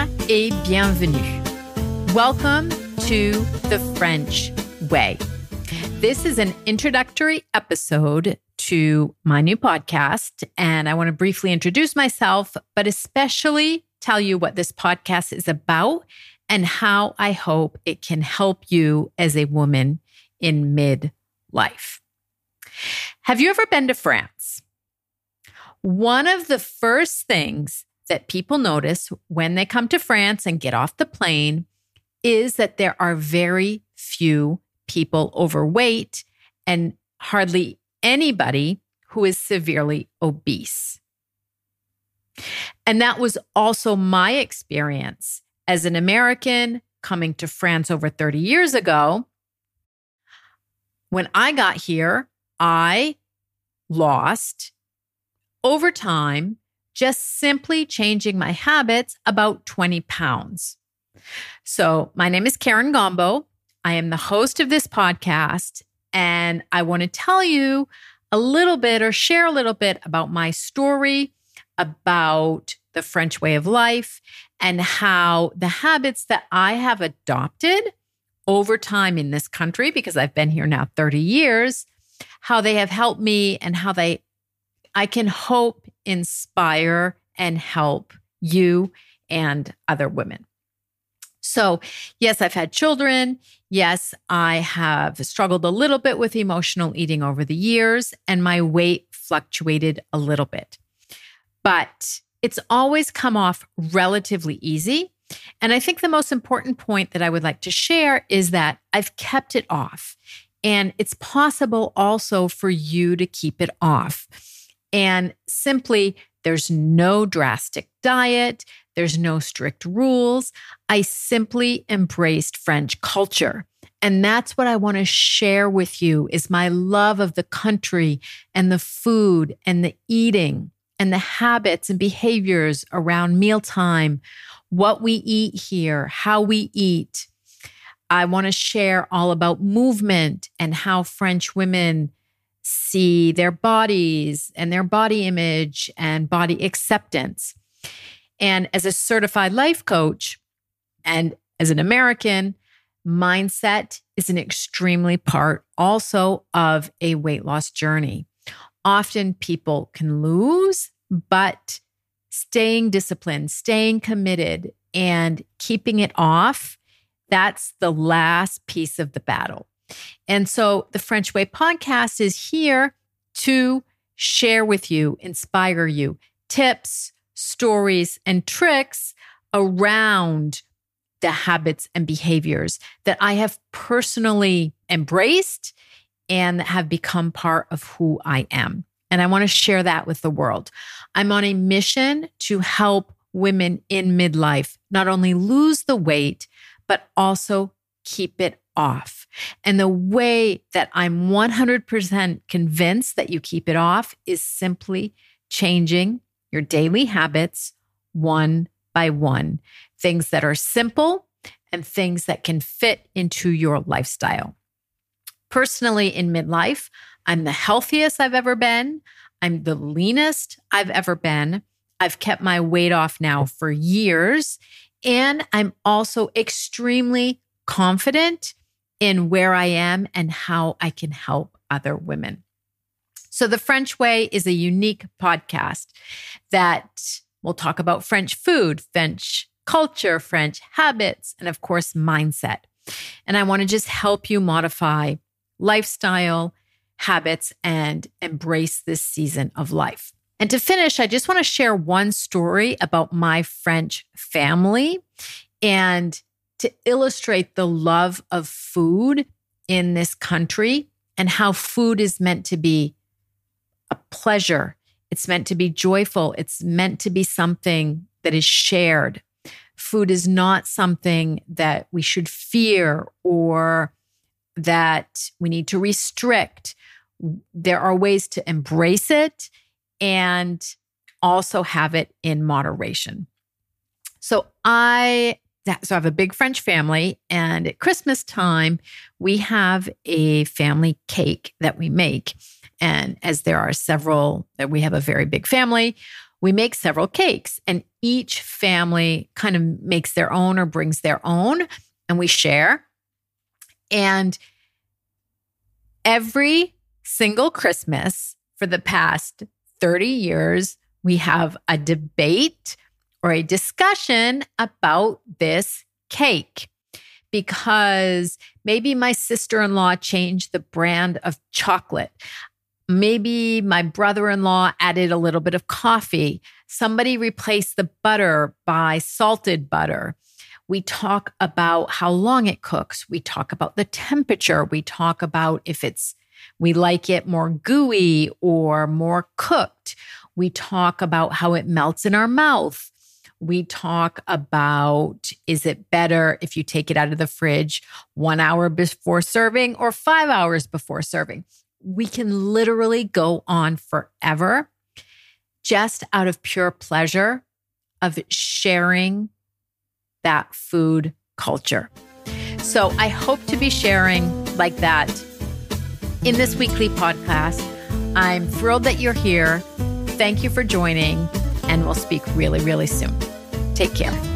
Et bienvenue. Welcome to the French Weigh. This is an introductory episode to my new podcast, and I want to briefly introduce myself, but especially tell you what this podcast is about and how I hope it can help you as a woman in midlife. Have you ever been to France? One of the first things that people notice when they come to France and get off the plane is that there are very few people overweight and hardly anybody who is severely obese. And that was also my experience as an American coming to France over 30 years ago. When I got here, I lost over time, just simply changing my habits, about 20 pounds. So, my name is Karen Gombault. I am the host of this podcast, and I want to tell you a little bit or share a little bit about my story, about the French way of life, and how the habits that I have adopted over time in this country, because I've been here now 30 years, how they have helped me and how they, I can hope, inspire and help you and other women. So, yes, I've had children. Yes, I have struggled a little bit with emotional eating over the years, and my weight fluctuated a little bit. But it's always come off relatively easy. And I think the most important point that I would like to share is that I've kept it off. And it's possible also for you to keep it off. And simply, there's no drastic diet, there's no strict rules. I simply embraced French culture. And that's what I want to share with you is my love of the country and the food and the eating and the habits and behaviors around mealtime, what we eat here, how we eat. I want to share all about movement and how French women see their bodies and their body image and body acceptance. And as a certified life coach and as an American, mindset is an extremely part also of a weight loss journey. Often people can lose, but staying disciplined, staying committed, and keeping it off, that's the last piece of the battle. And so the French Weigh podcast is here to share with you, inspire you tips, stories, and tricks around the habits and behaviors that I have personally embraced and have become part of who I am. And I want to share that with the world. I'm on a mission to help women in midlife not only lose the weight, but also keep it off. And the way that I'm 100% convinced that you keep it off is simply changing your daily habits one by one. Things that are simple and things that can fit into your lifestyle. Personally, in midlife, I'm the healthiest I've ever been. I'm the leanest I've ever been. I've kept my weight off now for years. And I'm also extremely confident in where I am and how I can help other women. So, The French Weigh is a unique podcast that will talk about French food, French culture, French habits, and of course, mindset. And I want to just help you modify lifestyle, habits, and embrace this season of life. And to finish, I just want to share one story about my French family and to illustrate the love of food in this country and how food is meant to be a pleasure. It's meant to be joyful. It's meant to be something that is shared. Food is not something that we should fear or that we need to restrict. There are ways to embrace it and also have it in moderation. So I so I have a big French family, and at Christmas time, we have a family cake that we make. And as there are several, that we have a very big family, we make several cakes, and each family kind of makes their own or brings their own, and we share. And every single Christmas for the past 30 years, we have a debate or a discussion about this cake because maybe my sister in law changed the brand of chocolate. Maybe my brother in law added a little bit of coffee. Somebody replaced the butter by salted butter. We talk about how long it cooks. We talk about the temperature. We talk about if it's, we like it more gooey or more cooked. We talk about how it melts in our mouth. We talk about is it better if you take it out of the fridge one hour before serving or five hours before serving? We can literally go on forever just out of pure pleasure of sharing that food culture. So I hope to be sharing like that in this weekly podcast. I'm thrilled that you're here. Thank you for joining, and we'll speak really, really soon. Take care.